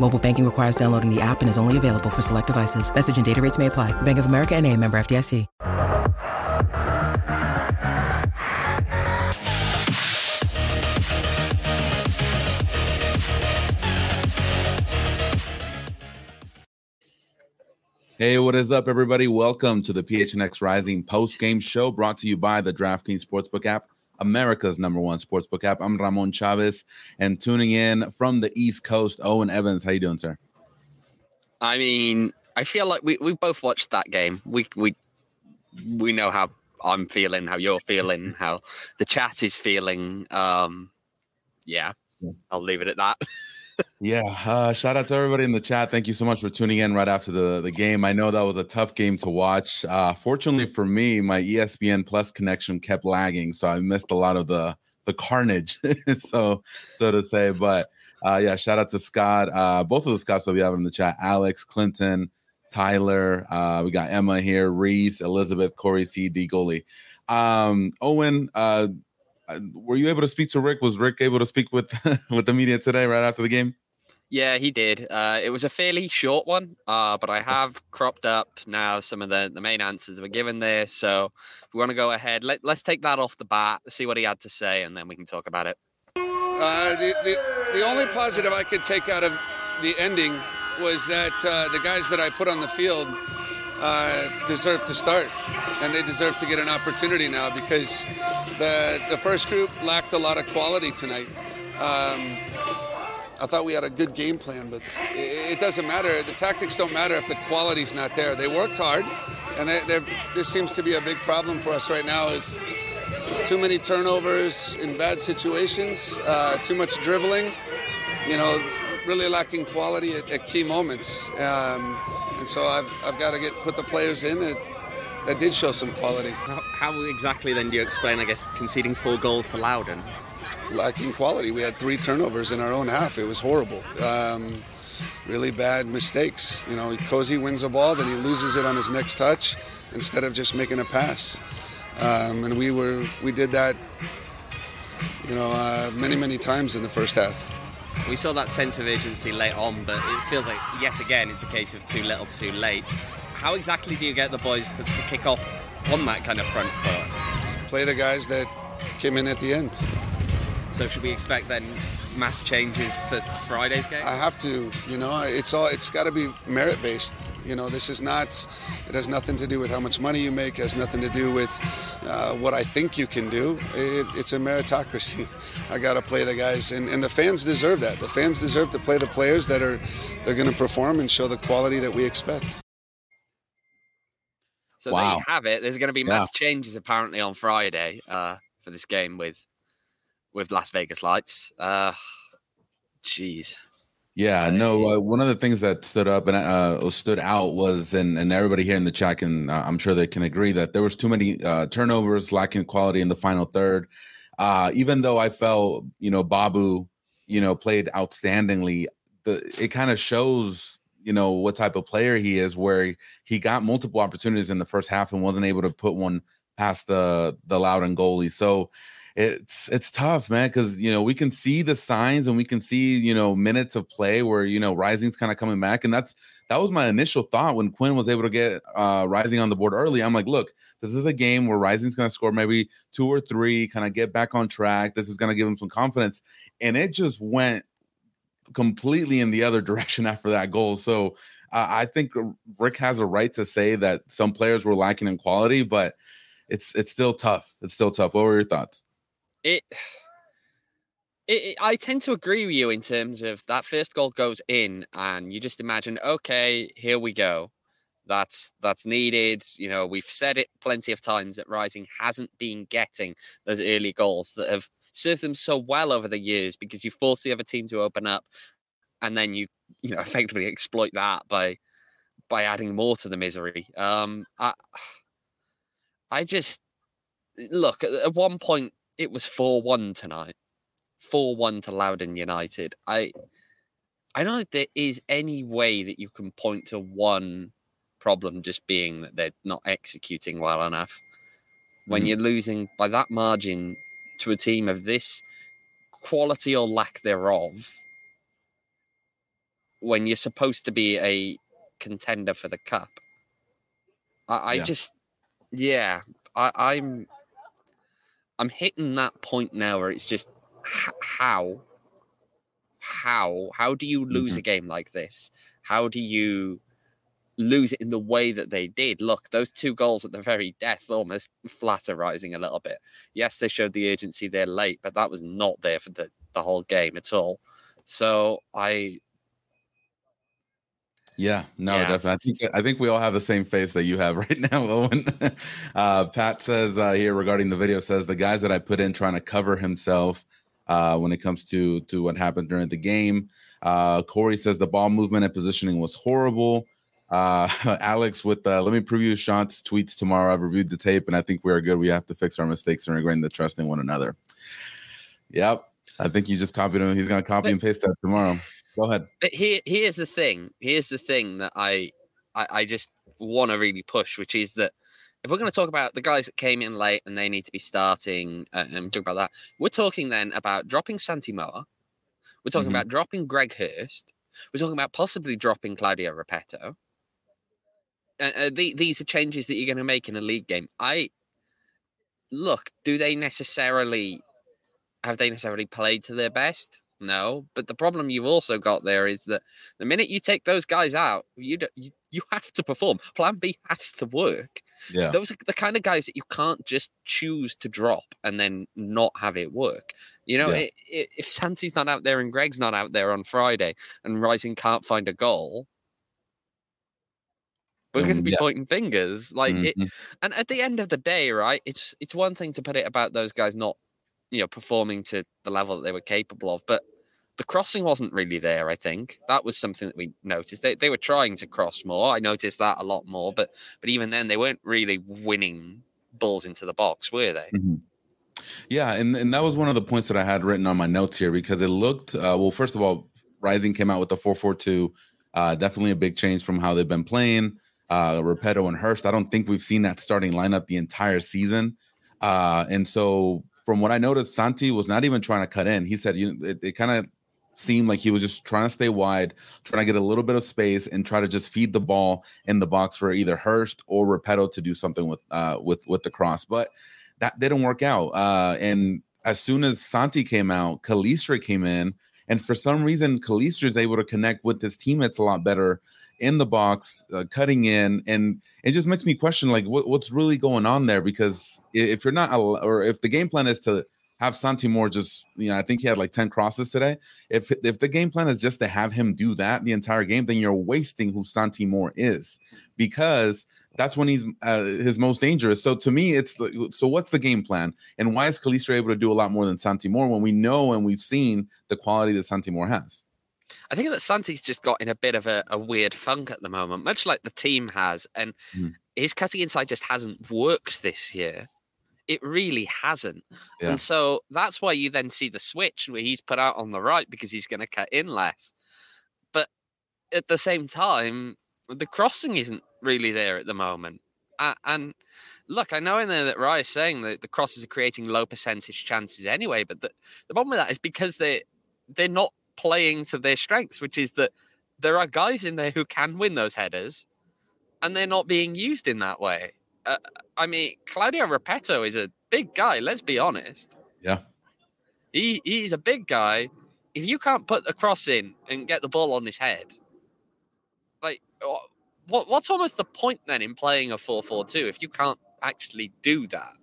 Mobile banking requires downloading the app and is only available for select devices. Message and data rates may apply. Bank of America and a member FDIC. Hey, what is up, everybody? Welcome to the PHNX Rising post game show brought to you by the DraftKings Sportsbook app, America's number one sportsbook app. I'm Ramon Chavez, and tuning in from the East Coast, Owain Evans. How you doing, sir? I mean, I feel like we we both watched that game. We we we know how I'm feeling, how you're feeling, how the chat is feeling. Um, yeah, I'll leave it at that. yeah. Uh, shout out to everybody in the chat. Thank you so much for tuning in right after the, the game. I know that was a tough game to watch. Uh, fortunately for me, my ESPN Plus connection kept lagging, so I missed a lot of the the carnage, so so to say. But uh, yeah, shout out to Scott. Uh, both of the Scotts that we have in the chat: Alex, Clinton, Tyler. Uh, we got Emma here, Reese, Elizabeth, Corey, C, D, Goalie. Um, Owain, uh, were you able to speak to Rick? Was Rick able to speak with with the media today right after the game? Yeah, he did. Uh, it was a fairly short one, uh, but I have cropped up now some of the, the main answers we're given there. So if we want to go ahead, let, let's take that off the bat, see what he had to say, and then we can talk about it. Uh, the, the, the only positive I could take out of the ending was that uh, the guys that I put on the field uh, deserve to start, and they deserve to get an opportunity now because the the first group lacked a lot of quality tonight. Um, I thought we had a good game plan, but it, it, doesn't matter. The tactics don't matter if the quality's not there. They worked hard, and they, this seems to be a big problem for us right now. Is too many turnovers in bad situations, uh, too much dribbling. You know, really lacking quality at, at key moments. Um, and so I've, I've got to get put the players in that, that did show some quality. How exactly then do you explain, I guess, conceding four goals to Loudoun? Lacking quality. We had three turnovers in our own half. It was horrible. Um, really bad mistakes. You know, Cozy wins a ball, then he loses it on his next touch instead of just making a pass. Um, and we were we did that, you know, uh, many many times in the first half. We saw that sense of urgency late on, but it feels like yet again it's a case of too little, too late. How exactly do you get the boys to, to kick off on that kind of front foot? Play the guys that came in at the end. So should we expect then mass changes for Friday's game? I have to. You know, it's all. It's got to be merit based. You know, this is not. It has nothing to do with how much money you make. It has nothing to do with uh, what I think you can do. It, it's a meritocracy. I got to play the guys, and, and the fans deserve that. The fans deserve to play the players that are they're going to perform and show the quality that we expect. So wow. there you have it. There's going to be mass yeah. changes apparently on Friday uh, for this game with with Las Vegas Lights. Uh, jeez. Yeah, no. Uh, one of the things that stood up and uh, stood out was, and, and everybody here in the chat can, uh, I'm sure they can agree that there was too many uh, turnovers, lacking quality in the final third. Uh, even though I felt, you know, Babu, you know, played outstandingly, the it kind of shows, you know, what type of player he is. Where he got multiple opportunities in the first half and wasn't able to put one past the the Loudoun goalie. So it's it's tough, man, because you know we can see the signs and we can see you know minutes of play where you know Rising's kind of coming back, and that's that was my initial thought when Quinn was able to get uh, Rising on the board early. I'm like, look, this is a game where Rising's going to score maybe two or three, kind of get back on track. This is going to give him some confidence, and it just went completely in the other direction after that goal. So uh, I think Rick has a right to say that some players were lacking in quality, but it's it's still tough. It's still tough. What were your thoughts? It It, it, I tend to agree with you in terms of that first goal goes in, and you just imagine, okay, here we go. That's that's needed. You know, we've said it plenty of times that Rising hasn't been getting those early goals that have served them so well over the years because you force the other team to open up, and then you you know effectively exploit that by by adding more to the misery. Um, I I just look at one point it was four one tonight, four one to Loudoun United. I I don't think there is any way that you can point to one problem just being that they're not executing well enough. When Mhm. you're losing by that margin to a team of this quality or lack thereof, when you're supposed to be a contender for the cup, I, I Yeah. just, yeah, I, I'm, I'm hitting that point now where it's just how, how, how do you lose mm-hmm. a game like this? How do you lose it in the way that they did? Look, those two goals at the very death almost flatter rising a little bit. Yes, they showed the urgency there late, but that was not there for the, the whole game at all. So I, Yeah, no, Yeah. definitely. I think I think we all have the same face that you have right now, Owain. uh, Pat says uh, here regarding the video says the guys that I put in trying to cover himself uh, when it comes to to what happened during the game. Uh, Corey says the ball movement and positioning was horrible. Uh, Alex with uh, let me preview Sean's tweets tomorrow. I've reviewed the tape and I think we are good. We have to fix our mistakes and regain the trust in one another. Yep, I think you just copied him. He's gonna copy and paste that tomorrow. Go ahead. But here, here's the thing. Here's the thing that I, I, I just want to really push, which is that if we're going to talk about the guys that came in late and they need to be starting, uh, and talk about that, we're talking then about dropping Santi Moar. We're talking Mhm. about dropping Greg Hurst. We're talking about possibly dropping Claudio Repetto. Uh, uh, the, these are changes that you're going to make in a league game. I look. Do they necessarily have they necessarily played to their best? No, but the problem you've also got there is that the minute you take those guys out, you do, you, you have to perform. Plan B has to work. Yeah. Those are the kind of guys that you can't just choose to drop and then not have it work. You know, Yeah. i i if Santi's not out there and Greg's not out there on Friday and Rising can't find a goal, we're going to Um, be yeah. pointing fingers. Like, it, Mhm. and at the end of the day, right? It's it's one thing to put it about those guys not, you know, performing to the level that they were capable of, but the crossing wasn't really there. I think that was something that we noticed. They they were trying to cross more. I noticed that a lot more, but but even then, they weren't really winning balls into the box, were they? Mhm. Yeah, and, and that was one of the points that I had written on my notes here because it looked uh, well. First of all, Rising came out with the four four two, uh, definitely a big change from how they've been playing. Uh, Repetto and Hurst. I don't think we've seen that starting lineup the entire season, uh, and so from what I noticed, Santi was not even trying to cut in. He said, "You." It, it kind of seemed like he was just trying to stay wide, trying to get a little bit of space, and try to just feed the ball in the box for either Hurst or Repetto to do something with uh, with with the cross, but that didn't work out. Uh, and as soon as Santi came out, Calistri came in, and for some reason, Calistri is able to connect with his teammates a lot better in the box, uh, cutting in, and it just makes me question like what, what's really going on there. Because if you're not, or if the game plan is to have Santi more just, you know, I think he had like 10 crosses today. If if the game plan is just to have him do that the entire game, then you're wasting who Santi Moar is because that's when he's uh, his most dangerous. So to me, it's like, so what's the game plan, and why is Calistri able to do a lot more than Santi Moar when we know and we've seen the quality that Santi Moar has? I think that Santi's just got in a bit of a, a weird funk at the moment, much like the team has, and Mhm. his cutting inside just hasn't worked this year. It really hasn't. Yeah. And so that's why you then see the switch where he's put out on the right because he's going to cut in less. But at the same time, the crossing isn't really there at the moment. Uh, and look, I know in there that Rye is saying that the crosses are creating low percentage chances anyway, but the, the problem with that is because they they're not playing to their strengths, which is that there are guys in there who can win those headers, and they're not being used in that way. Uh, I mean, Claudio Repetto is a big guy. Let's be honest. Yeah. He he's a big guy. If you can't put the cross in and get the ball on his head, like what what's almost the point then in playing a 4-4-2 if you can't actually do that?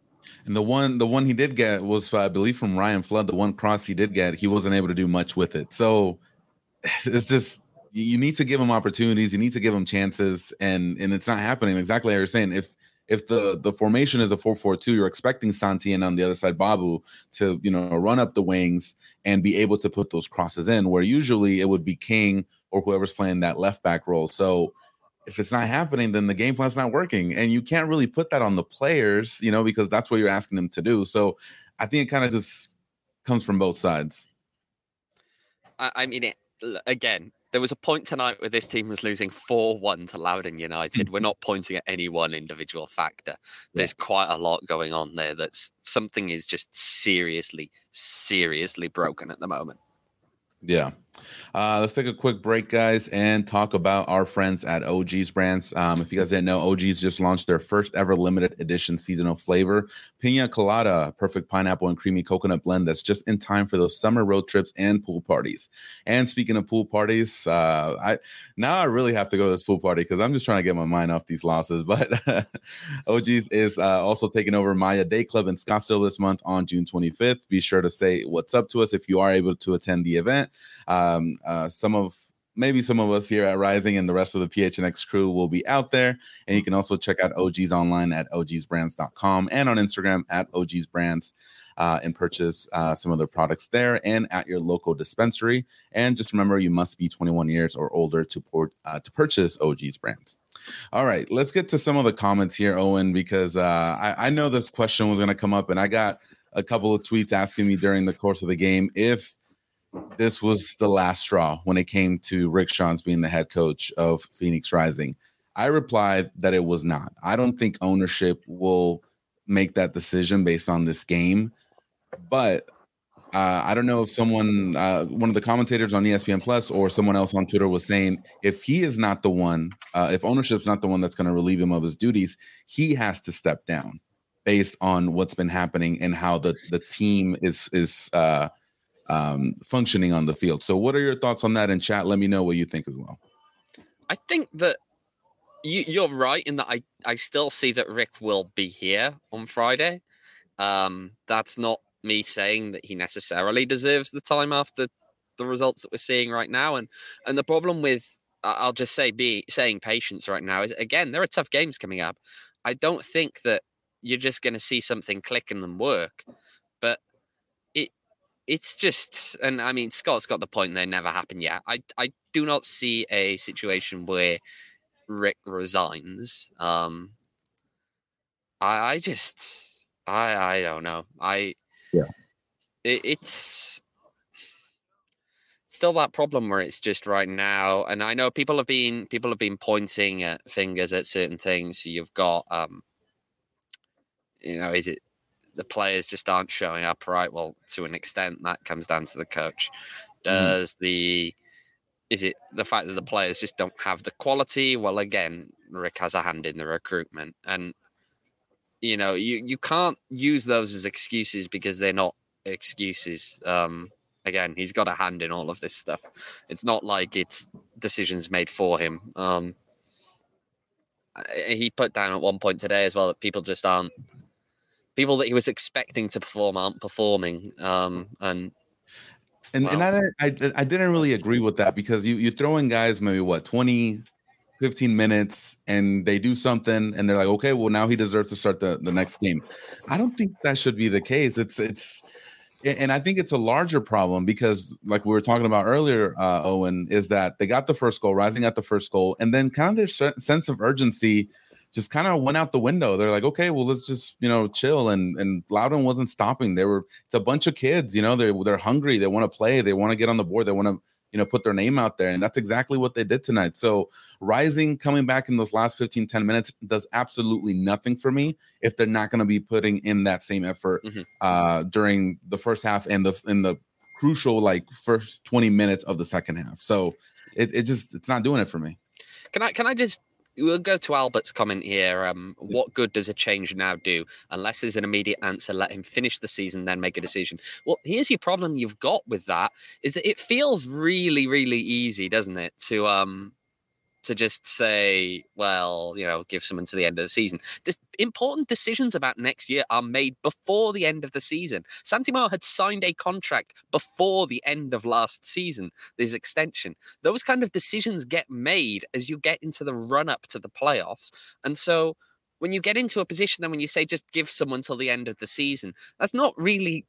And the one, the one he did get was, I believe, from Ryan Flood. The one cross he did get, he wasn't able to do much with it. So it's just you need to give him opportunities. You need to give him chances, and and it's not happening. Exactly like you're saying. If if the the formation is a 4-4-2 you're expecting santi and on the other side babu to you know run up the wings and be able to put those crosses in where usually it would be king or whoever's playing that left back role so if it's not happening, then the game plan's not working. And you can't really put that on the players, you know, because that's what you're asking them to do. So I think it kind of just comes from both sides. I, mean, it, again, there was a point tonight where this team was losing 4 1 to Loudoun United. We're mm-hmm. not pointing at any one individual factor. There's quite a lot going on there that's something is just seriously, seriously broken at the moment. Yeah. Uh, let's take a quick break, guys, and talk about our friends at OG's Brands. Um, if you guys didn't know, OG's just launched their first ever limited edition seasonal flavor, Pina Colada, perfect pineapple and creamy coconut blend that's just in time for those summer road trips and pool parties. And speaking of pool parties, uh, I now I really have to go to this pool party because I'm just trying to get my mind off these losses. But OG's is uh, also taking over Maya Day Club in Scottsdale this month on June 25th. Be sure to say what's up to us if you are able to attend the event. Um, uh, some of maybe some of us here at Rising and the rest of the PHNX crew will be out there. And you can also check out OGs online at ogsbrands.com and on Instagram at ogsbrands uh, and purchase uh, some of their products there and at your local dispensary. And just remember, you must be 21 years or older to port uh, to purchase OGs brands. All right, let's get to some of the comments here, Owen, because uh, I, I know this question was going to come up, and I got a couple of tweets asking me during the course of the game if this was the last straw when it came to Rick Schantz being the head coach of Phoenix Rising. I replied that it was not. I don't think ownership will make that decision based on this game. But uh, I don't know if someone, uh, one of the commentators on ESPN Plus or someone else on Twitter was saying if he is not the one, uh, if ownership's not the one that's going to relieve him of his duties, he has to step down based on what's been happening and how the the team is is uh, um, functioning on the field. So, what are your thoughts on that in chat? Let me know what you think as well. I think that you, are right in that I, I still see that Rick will be here on Friday. Um, that's not me saying that he necessarily deserves the time after the results that we're seeing right now. And and the problem with I'll just say be saying patience right now is again there are tough games coming up. I don't think that you're just going to see something click and then work it's just, and I mean, Scott's got the point. They never happened yet. I I do not see a situation where Rick resigns. Um, I I just I I don't know. I yeah. It, it's still that problem where it's just right now and i know people have been people have been pointing at fingers at certain things you've got um you know is it the players just aren't showing up right. Well, to an extent, that comes down to the coach. Mm. Does mm. the is it the fact that the players just don't have the quality? Well, again, Rick has a hand in the recruitment, and you know you you can't use those as excuses because they're not excuses. Um, again, he's got a hand in all of this stuff. It's not like it's decisions made for him. Um, he put down at one point today as well that people just aren't people that he was expecting to perform aren't performing. Um, and and, well, and I, I, I didn't really agree with that because you you throw in guys maybe what 20 15 minutes and they do something and they're like okay well now he deserves to start the, the next game. I don't think that should be the case. It's it's and i think it's a larger problem because like we were talking about earlier uh, owain is that they got the first goal rising at the first goal and then kind of their sense of urgency just kind of went out the window. They're like, okay, well, let's just you know chill. And and Loudoun wasn't stopping. They were it's a bunch of kids. You know, they're they're hungry. They want to play. They want to get on the board. They want to you know put their name out there and that's exactly what they did tonight so rising coming back in those last 15 10 minutes does absolutely nothing for me if they're not going to be putting in that same effort mm-hmm. uh during the first half and the in the crucial like first 20 minutes of the second half so it, it just it's not doing it for me can i can i just we'll go to Albert's comment here. Um, what good does a change now do? Unless there's an immediate answer, let him finish the season, then make a decision. Well, here's your problem you've got with that is that it feels really, really easy, doesn't it, to um to just say, well, you know, give someone to the end of the season. This important decisions about next year are made before the end of the season. Santi Moar had signed a contract before the end of last season, this extension. Those kind of decisions get made as you get into the run up to the playoffs. And so when you get into a position then when you say just give someone till the end of the season, that's not really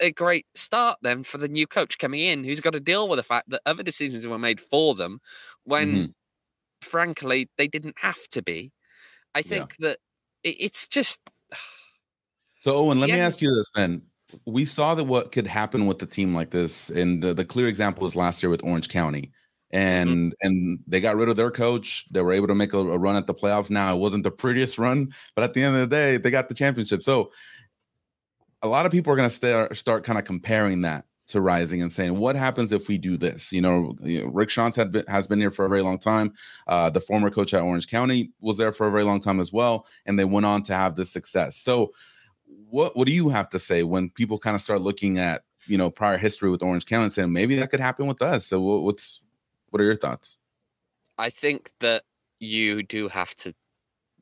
a great start then for the new coach coming in who's got to deal with the fact that other decisions were made for them when Mhm. Frankly they didn't have to be i Yeah. think that it, it's just So Owain, let me ask you this then. We saw that what could happen with a team like this, and the, the clear example was last year with Orange County. Mm-hmm. And and they got rid of their coach. They were able to make a, a run at the playoffs. Now it wasn't the prettiest run, but at the end of the day, they got the championship. So a lot of people are going to start start kind of comparing that to Rising and saying, what happens if we do this? You know, Rick Schantz had been, has been here for a very long time. Uh, the former coach at Orange County was there for a very long time as well, and they went on to have this success. So what what do you have to say when people kind of start looking at you know prior history with Orange County and saying maybe that could happen with us? So what's what are your thoughts? i think that you do have to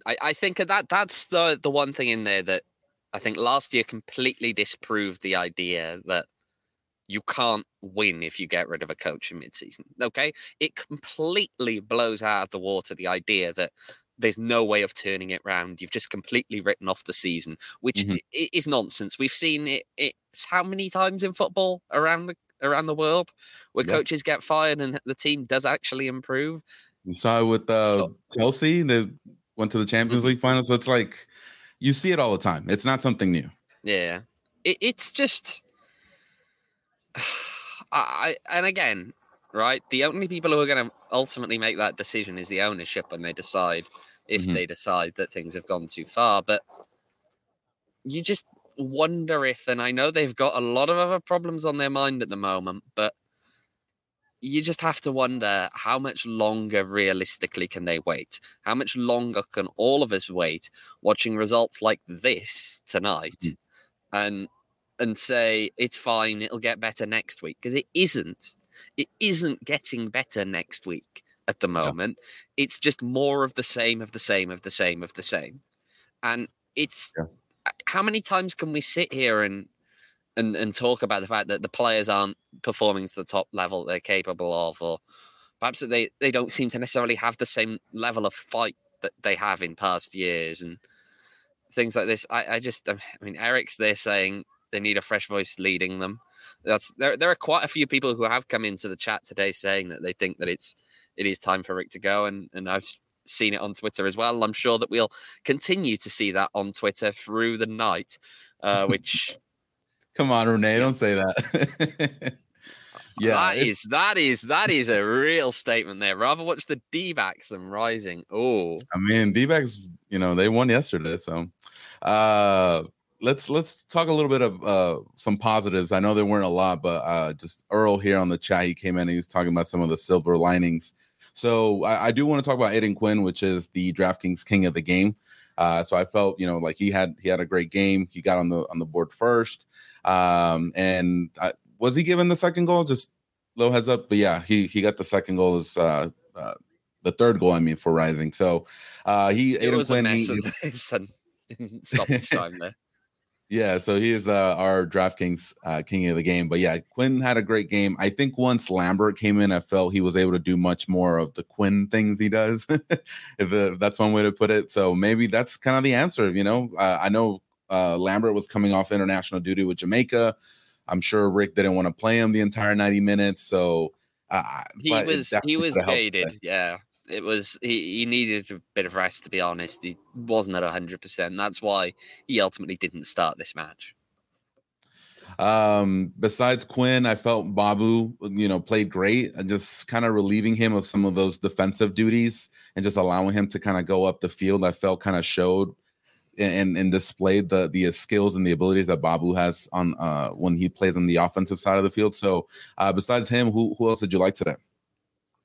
i, I think that that's the the one thing in there that i think last year completely disproved the idea that you can't win if you get rid of a coach in midseason. Okay, it completely blows out of the water the idea that there's no way of turning it round. You've just completely written off the season, which Mhm. is nonsense. We've seen it. It's how many times in football around the around the world where Yeah. coaches get fired and the team does actually improve. You saw it with uh, So- Chelsea. They went to the Champions Mhm. League final. So it's like you see it all the time. It's not something new. Yeah, it, it's just, I, and again, right? The only people who are going to ultimately make that decision is the ownership when they decide if Mhm. they decide that things have gone too far. But you just wonder if, and I know they've got a lot of other problems on their mind at the moment, but you just have to wonder how much longer realistically can they wait? How much longer can all of us wait watching results like this tonight Mhm. and and say it's fine, it'll get better next week? Because it isn't. It isn't getting better next week at the moment. It's just more of the same of the same of the same of the same. And it's Yeah. Uh, how many times can we sit here and and and talk about the fact that the players aren't performing to the top level they're capable of, or perhaps that they they don't seem to necessarily have the same level of fight that they have in past years and things like this. I, I just I mean Eric's there saying they need a fresh voice leading them. That's there. There are quite a few people who have come into the chat today saying that they think that it's it is time for Rick to go, and and I've seen it on Twitter as well. I'm sure that we'll continue to see that on Twitter through the night, uh, which Come on, Renee, don't say that. yeah, that it's- is that is that is a real statement there. Rather watch the D backs than rising. Oh, I mean, D-backs, you know, they won yesterday, so uh let's let's talk a little bit of uh some positives. I know there weren't a lot, but uh just Earl here on the chat, he came in and he was talking about some of the silver linings. So I, I do want to talk about Aiden Quinn, which is the DraftKings king of the game. Uh, so I felt, you know, like he had he had a great game. He got on the on the board first, um, and I, was he given the second goal? Just low heads up, but yeah, he he got the second goal as uh, uh, the third goal. I mean for Rising. So uh, he it Aiden was a Quinn, mess he- of this stoppage time there. Yeah, so he is uh, our DraftKings uh, king of the game. But yeah, Quinn had a great game. I think once Lambert came in, I felt he was able to do much more of the Quinn things he does, if, uh, that's one way to put it. So maybe that's kind of the answer. You know, uh, I know uh, Lambert was coming off international duty with Jamaica. I'm sure Rick didn't want to play him the entire 90 minutes. So uh, He was he was could've helped jaded. today. Yeah, it was. He, he needed a bit of rest to be honest. He wasn't at hundred percent. That's why he ultimately didn't start this match. Um, besides Quinn, I felt Babu, you know, played great and just kind of relieving him of some of those defensive duties and just allowing him to kind of go up the field. I felt kind of showed and and displayed the the skills and the abilities that Babu has on uh when he plays on the offensive side of the field. So uh besides him, who who else did you like today?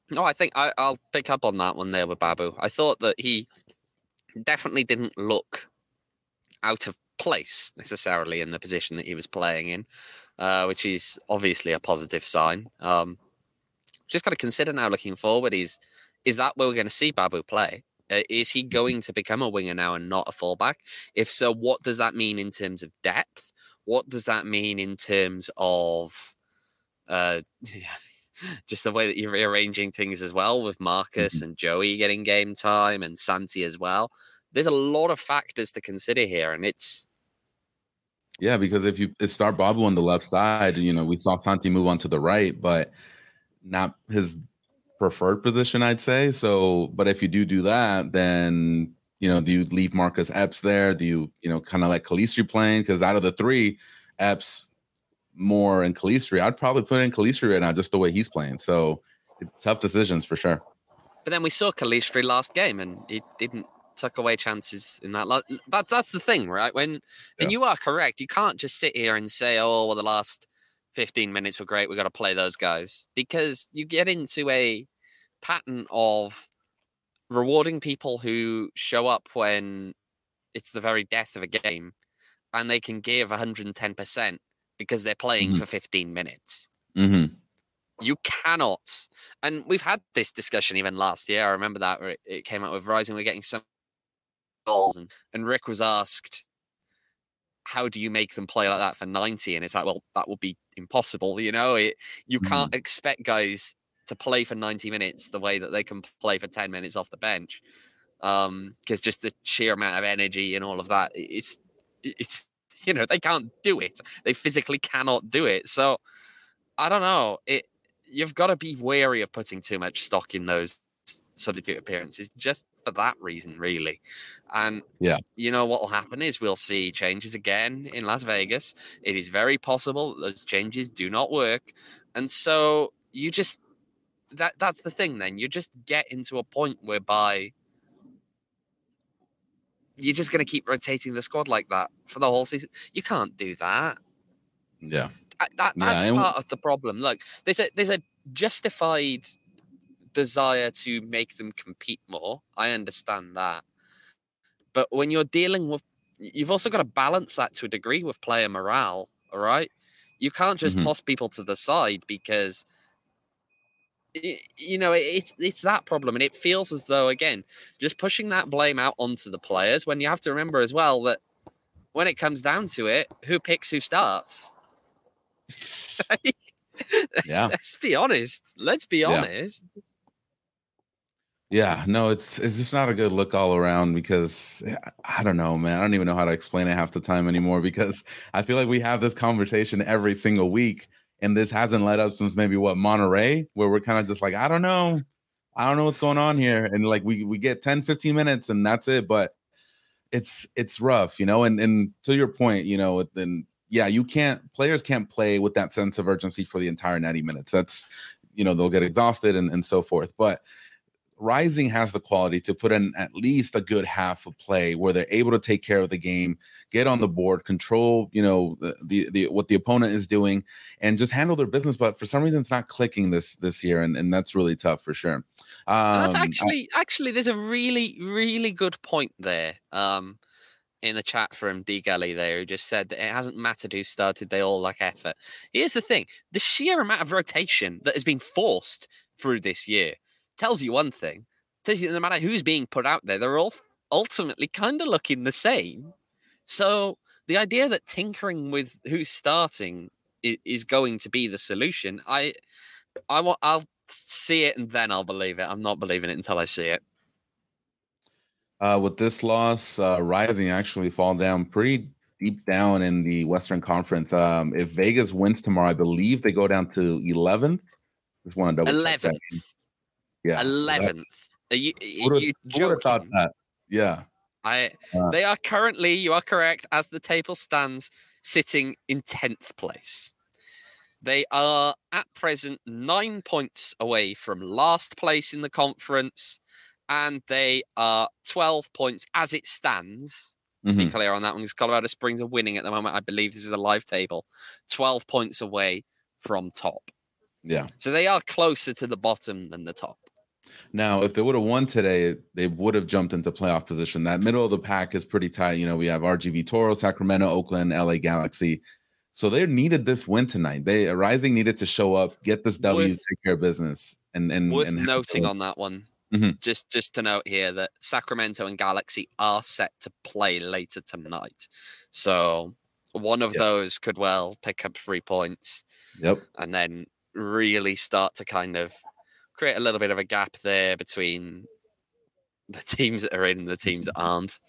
No, I think I, I'll pick up on that one there with Babu. I thought that he definitely didn't look out of place necessarily in the position that he was playing in, uh, which is obviously a positive sign. Um, just got to consider now looking forward. He's is that where we're going to see Babu play? Uh, is he going to become a winger now and not a fullback? If so, what does that mean in terms of depth? What does that mean in terms of uh, just the way that you're rearranging things as well with Marcus Mm-hmm. and Joey getting game time and Santi as well? There's a lot of factors to consider here, and it's Yeah, because if you start Babu on the left side, you know, we saw Santi move on to the right, but not his preferred position, I'd say. So, but if you do do that, then you know, do you leave Marcus Epps there? Do you, you know, kind of like Calistri playing? Because out of the three, Epps Moar and Calistri, I'd probably put in Calistri right now, just the way he's playing. So, tough decisions for sure. But then we saw Calistri last game, and he didn't tuck away chances in that. Last, but that's the thing, right? When Yeah. and you are correct. You can't just sit here and say, "Oh, well, the last 15 minutes were great. We got to play those guys," because you get into a pattern of rewarding people who show up when it's the very death of a game, and they can give 110 percent because they're playing Mhm. for 15 minutes Mm-hmm. you cannot and we've had this discussion even last year i remember that where it, it came out with rising we're getting some goals and, and rick was asked how do you make them play like that for 90 and it's like well that would be impossible you know it, you Mhm. can't expect guys to play for 90 minutes the way that they can play for 10 minutes off the bench um because just the sheer amount of energy and all of that it's it's you know they can't do it. They physically cannot do it. So i don't know. It you've got to be wary of putting too much stock in those substitute appearances just for that reason really. And Yeah. you know what will happen is we'll see changes again in las vegas. It is very possible that those changes do not work. And so you just that that's the thing then. You just get into a point whereby you're just going to keep rotating the squad like that for the whole season you can't do that Yeah. I- that that's and- part of the problem. Look, there's a there's a justified desire to make them compete more. I understand that, but when you're dealing with, you've also got to balance that to a degree with player morale. All right, you can't just Mhm. toss people to the side because. You know, it's it's that problem, and it feels as though again, just pushing that blame out onto the players. When you have to remember as well that when it comes down to it, who picks who starts? Yeah. Let's be honest. Let's be Yeah. honest. Yeah, no, it's it's just not a good look all around because I don't know, man. I don't even know how to explain it half the time anymore because I feel like we have this conversation every single week, and this hasn't led up since maybe what Monterey, where we're kind of just like, I don't know, I don't know what's going on here, and like we we get 10, 15 minutes and that's it, but it's it's rough, you know. And and to your point, you know, then yeah, you can't players can't play with that sense of urgency for the entire 90 minutes. That's you know they'll get exhausted and and so forth, but Rising has the quality to put in at least a good half of play where they're able to take care of the game, get on the board, control, you know, the, the, the what the opponent is doing, and just handle their business. But for some reason, it's not clicking this this year, and, and that's really tough for sure. Um, that's actually actually there's a really, really good point there. Um in the chat from D Gully there, who just said that it hasn't mattered who started, they all lack effort. Here's the thing: the sheer amount of rotation that has been forced through this year tells you one thing. Tells you no matter who's being put out there, they're all ultimately kind of looking the same. So the idea that tinkering with who's starting is going to be the solution, I, I want, I'll see it and then I'll believe it. I'm not believing it until I see it. Uh, with this loss, uh, Rising actually fall down pretty deep down in the Western Conference. Um, if Vegas wins tomorrow, I believe they go down to 11th. Just want to double 11th. Yeah, eleventh. So are you? Are you thought that. Yeah. I. Uh, they are currently. You are correct. As the table stands, sitting in tenth place. They are at present nine points away from last place in the conference, and they are 12 points as it stands. To mm-hmm. be clear on that one, because Colorado Springs are winning at the moment. I believe this is a live table, 12 points away from top. Yeah. So they are closer to the bottom than the top. Now, if they would have won today, they would have jumped into playoff position. That middle of the pack is pretty tight. You know, we have RGV Toro, Sacramento, Oakland, LA Galaxy. So they needed this win tonight. They Rising needed to show up, get this W, Worth- take care of business, and and Worth and noting on that one Mhm. Just just to note here that Sacramento and Galaxy are set to play later tonight. So one of Yeah. those could well pick up three points Yep. and then really start to kind of create a little bit of a gap there between the teams that are in and the teams that aren't.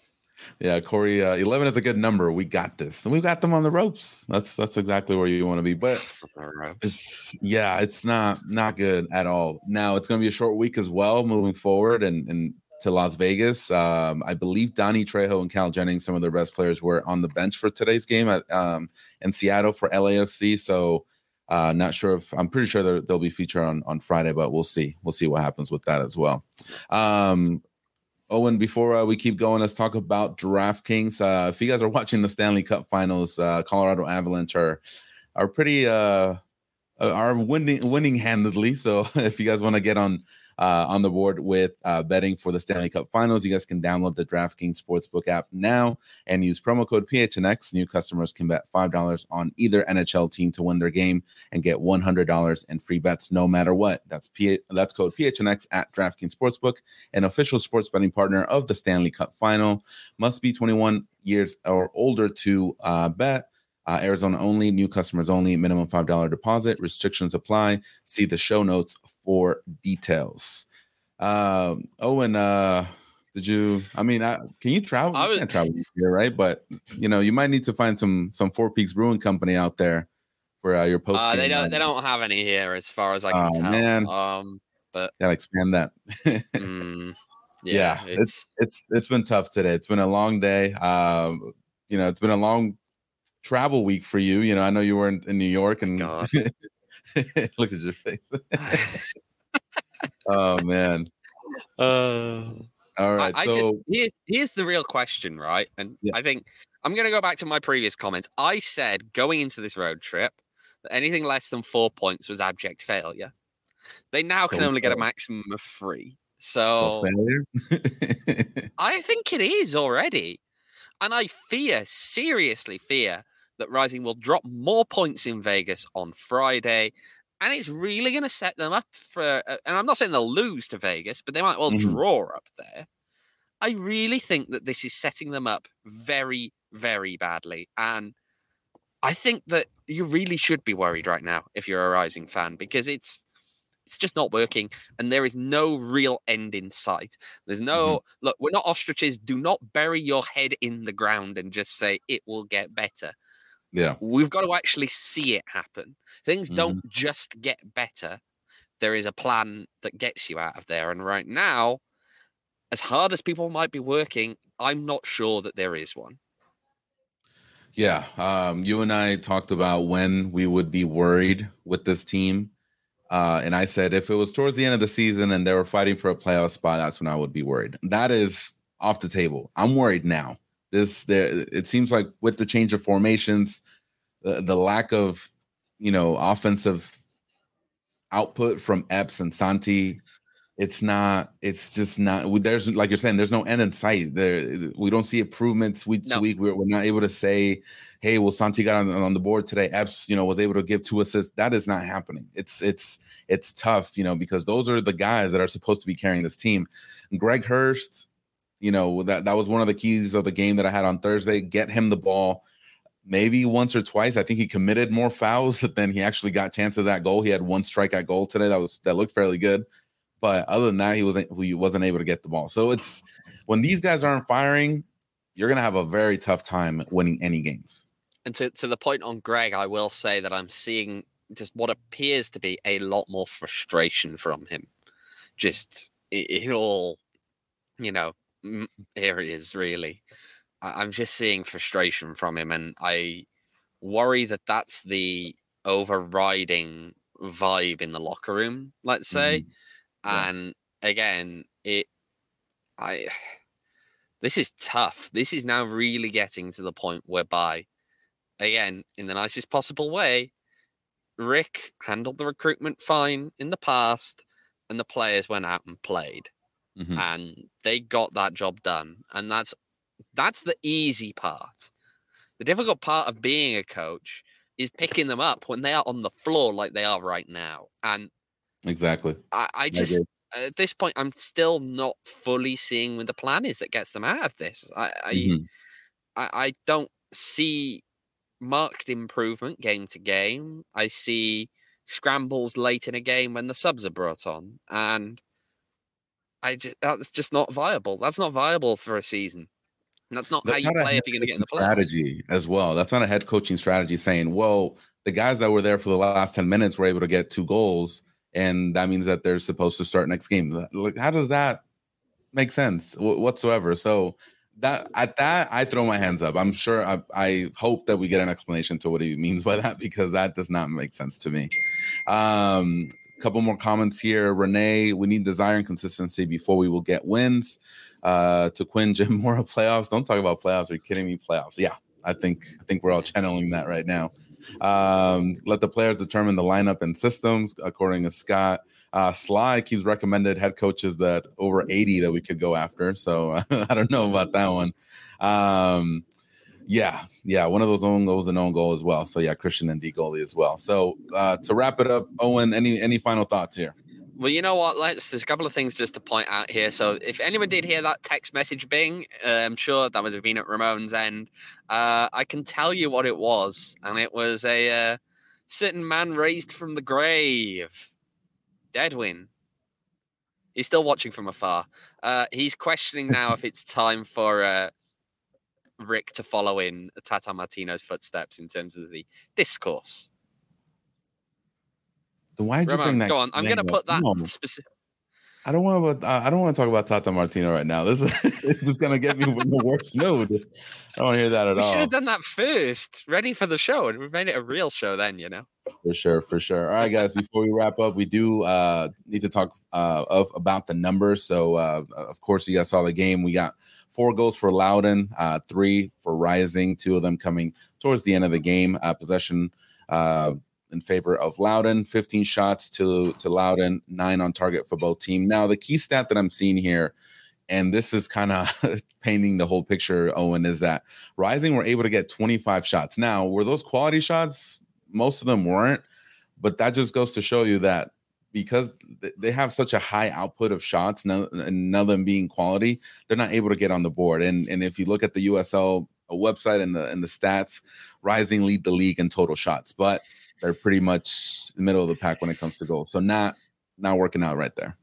Yeah, Corey, uh, eleven is a good number. We got this. And we got them on the ropes. That's that's exactly where you want to be. But it's yeah, it's not not good at all. Now it's going to be a short week as well, moving forward and and to Las Vegas. Um, I believe Danny Trejo and Cal Jennings, some of their best players, were on the bench for today's game at um, in Seattle for LAFC. So. Uh, not sure if I'm pretty sure they'll be featured on on Friday, but we'll see. We'll see what happens with that as well. Um, Owain, before uh, we keep going, let's talk about DraftKings. Uh, if you guys are watching the Stanley Cup Finals, uh, Colorado Avalanche are are pretty uh, uh, are winning winning handedly. So if you guys want to get on uh, on the board with uh, betting for the Stanley Cup Finals, you guys can download the DraftKings Sportsbook app now and use promo code PHNX. New customers can bet five dollars on either NHL team to win their game and get one hundred dollars in free bets no matter what. That's P- that's code PHNX at DraftKings Sportsbook an official sports betting partner of the Stanley Cup Final. Must be 21 years or older to uh, bet. Uh, Arizona only, new customers only, minimum $5 deposit. Restrictions apply. See the show notes for details. Um, Owain, uh, did you? I mean, I, can you travel? I You was- can't travel here, right? But you know, you might need to find some some Four Peaks Brewing Company out there for uh, your post. Uh, they don't. They don't have any here, as far as I can Oh, tell. man. Um, Gotta expand that. mm, yeah, yeah, it's it's it's been tough today. It's been a long day. Um, you know, it's been a long travel week for you. You know, I know you were in, in New York and look at your face. oh man. uh, All right. I, I so just here's here's the real question, right? And Yeah. I think I'm going to go back to my previous comments. I said going into this road trip that anything less than four points was abject failure. They now can only get a maximum of three. so So. I think it is already. And I fear, seriously fear, that Rising will drop more points in Vegas on Friday. And it's really going to set them up for. Uh, and I'm not saying they'll lose to Vegas, but they might well Mhm. draw up there. I really think that this is setting them up very, very badly. And I think that you really should be worried right now if you're a Rising fan because it's. It's just not working, and there is no real end in sight. There's no look. We're not ostriches. Do not bury your head in the ground and just say it will get better. Yeah. We've got to actually see it happen. Things don't just get better. There is a plan that gets you out of there. And right now, as hard as people might be working, I'm not sure that there is one. Yeah. Um, you and I talked about when we would be worried with this team. Uh, and I said if it was towards the end of the season and they were fighting for a playoff spot, that's when I would be worried. That is off the table. I'm worried now. This there it seems like with the change of formations, the, the lack of you know offensive output from Epps and Santi, it's not, it's just not there's like you're saying, there's no end in sight. There we don't see improvements week to week. We're, we're not able to say hey, well, Santi got on, on the board today. Epps, you know, was able to give two assists. That is not happening. It's it's it's tough, you know, because those are the guys that are supposed to be carrying this team. Greg Hurst, you know, that that was one of the keys of the game that I had on Thursday. Get him the ball. Maybe once or twice. I think he committed more fouls than he actually got chances at goal. He had one strike at goal today. That was that looked fairly good. But other than that, he wasn't he wasn't able to get the ball. So it's when these guys aren't firing, you're gonna have a very tough time winning any games. And to, to the point on Greg, I will say that I'm seeing just what appears to be a lot more frustration from him. Just in all, you know, areas, really. I- I'm just seeing frustration from him. And I worry that that's the overriding vibe in the locker room, let's say. Mm-hmm. Yeah. And again, it, I, this is tough. This is now really getting to the point whereby again, in the nicest possible way, Rick handled the recruitment fine in the past, and the players went out and played, Mhm. and they got that job done. And that's that's the easy part. The difficult part of being a coach is picking them up when they are on the floor like they are right now. And Exactly. I, I just at this point, I'm still not fully seeing what the plan is that gets them out of this. I I, Mhm. I, I don't see marked improvement game to game. I see scrambles late in a game when the subs are brought on, and I just that's just not viable. That's not viable for a season. And that's not That's how you not play if you're going to get in the playoffs. strategy as well. That's not a head coaching strategy saying, well, the guys that were there for the last 10 minutes were able to get two goals, and that means that they're supposed to start next game. Like, how does that make sense wh- whatsoever? So that at that, I throw my hands up. I'm sure I, I hope that we get an explanation to what he means by that because that does not make sense to me. Um, couple more comments here. Renee, we need desire and consistency before we will get wins. Uh, to Quinn, Jim Mora playoffs. Don't talk about playoffs. Are you kidding me? Playoffs. Yeah, I think I think we're all channeling that right now. Um, let the players determine the lineup and systems, according to Scott. Uh, Sly keeps recommended head coaches that over 80 that we could go after. So I don't know about that one. Um, yeah, yeah, one of those own goals and own goal as well. So yeah, Christian and D goalie as well. So uh, to wrap it up, Owain, any any final thoughts here? Well, you know what? Let's. There's a couple of things just to point out here. So, if anyone did hear that text message bing, uh, I'm sure that would have been at Ramon's end. Uh, I can tell you what it was, and it was a uh, certain man raised from the grave, Deadwin. He's still watching from afar. Uh, he's questioning now if it's time for uh, Rick to follow in Tata Martino's footsteps in terms of the discourse. Then why'd you bring that? go on. I'm going to put that specific. I don't want to. I don't want to talk about Tata Martino right now. This is, this is going to get me in the worst mood. I don't want to hear that at all. We should have done that first, ready for the show, and we made it a real show then, you know. For sure, for sure. All right, guys. Before we wrap up, we do uh, need to talk uh, of about the numbers. So, uh, of course, you guys saw the game. We got four goals for Loudoun, uh, three for Rising. Two of them coming towards the end of the game. Uh, possession uh, in favor of Loudoun. Fifteen shots to to Loudoun. Nine on target for both team. Now, the key stat that I'm seeing here. And this is kind of painting the whole picture, Owain, is that Rising were able to get 25 shots. Now, were those quality shots? most of them weren't but that just goes to show you that because they have such a high output of shots none, of them being quality they're not able to get on the board and and if you look at the usl uh, website and the and the stats rising lead the league in total shots but they're pretty much the middle of the pack when it comes to goals so not not working out right there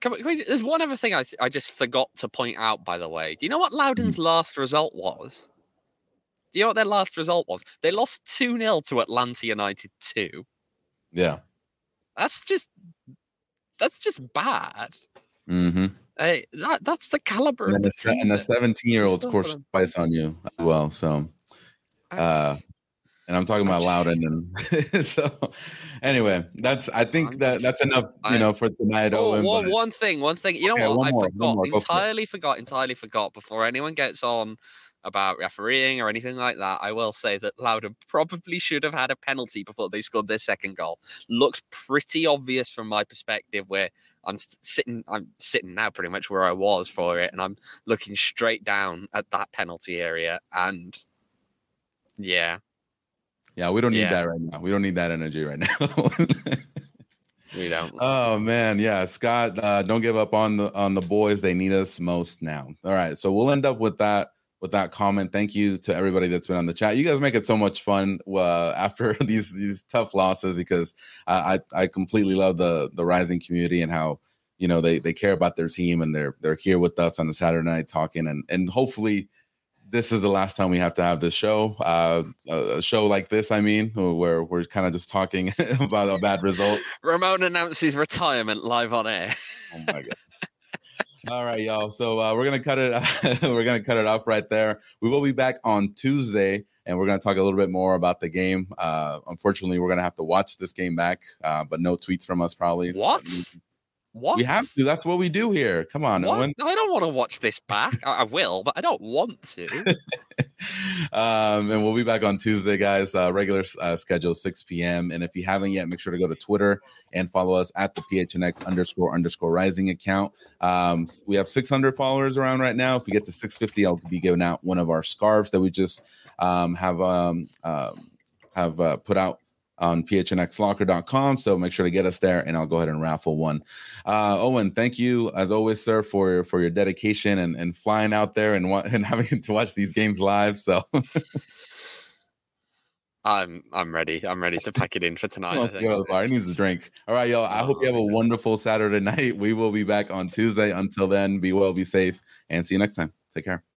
Come on, can we- there's one other thing I, th- I just forgot to point out, by the way. Do you know what Loudoun's Mm. last result was? Do you know what their last result was? They lost 2 0 to Atlanta United 2. yeah That's just. That's just bad. mm-hmm. Hey, that that's the caliber and the a, and a 17 year old scored twice on you as well so uh and I'm talking about Loudoun, and so anyway, that's I think that that's enough, you know, for tonight. Oh, Owain, one, but- one thing, one thing. You know what? I more, forgot, more, go for entirely forgot, entirely forgot. Before anyone gets on about refereeing or anything like that, I will say that Loudoun probably should have had a penalty before they scored their second goal. Looks pretty obvious from my perspective, where I'm sitting, I'm sitting now pretty much where I was for it, and I'm looking straight down at that penalty area, and yeah, yeah, we don't need Yeah. that right now. We don't need that energy right now. we don't. oh man, yeah, Scott, uh, don't give up on the on the boys. They need us most now. All right, so we'll end up with that with that comment. Thank you to everybody that's been on the chat. You guys make it so much fun uh, after these these tough losses because I I I completely love the the rising community and how you know they they care about their team and they're they're here with us on a Saturday night talking and and hopefully this is the last time we have to have this show uh a show like this i mean where we're kind of just talking about a bad result Ramon announces retirement live on air. Oh my god. All right, y'all. So uh, we're gonna cut it. we're gonna cut it off right there. We will be back on Tuesday, and we're gonna talk a little bit more about the game. Uh, unfortunately, we're gonna have to watch this game back, uh, but no tweets from us probably. What? What? We have to. That's what we do here. Come on, What? Owain. No, I don't want to watch this back. I, I will, but I don't want to. um, and we'll be back on Tuesday, guys. Uh, regular uh, schedule, 6 p.m. And if you haven't yet, make sure to go to Twitter and follow us at the PHNX underscore underscore rising account. Um, we have 600 followers around right now. If we get to 650, I'll be giving out one of our scarves that we just um, have um, um, have uh, put out on phnxlocker.com. So make sure to get us there and I'll go ahead and raffle one. Uh, Owain, thank you as always, sir, for for your dedication and, and flying out there and, and having to watch these games live. So I'm I'm ready. I'm ready to pack it in for tonight. He to go to the bar. He needs a drink. All right, y'all. I hope you have a wonderful Saturday night. We will be back on Tuesday. Until then, be well, be safe, and see you next time. Take care.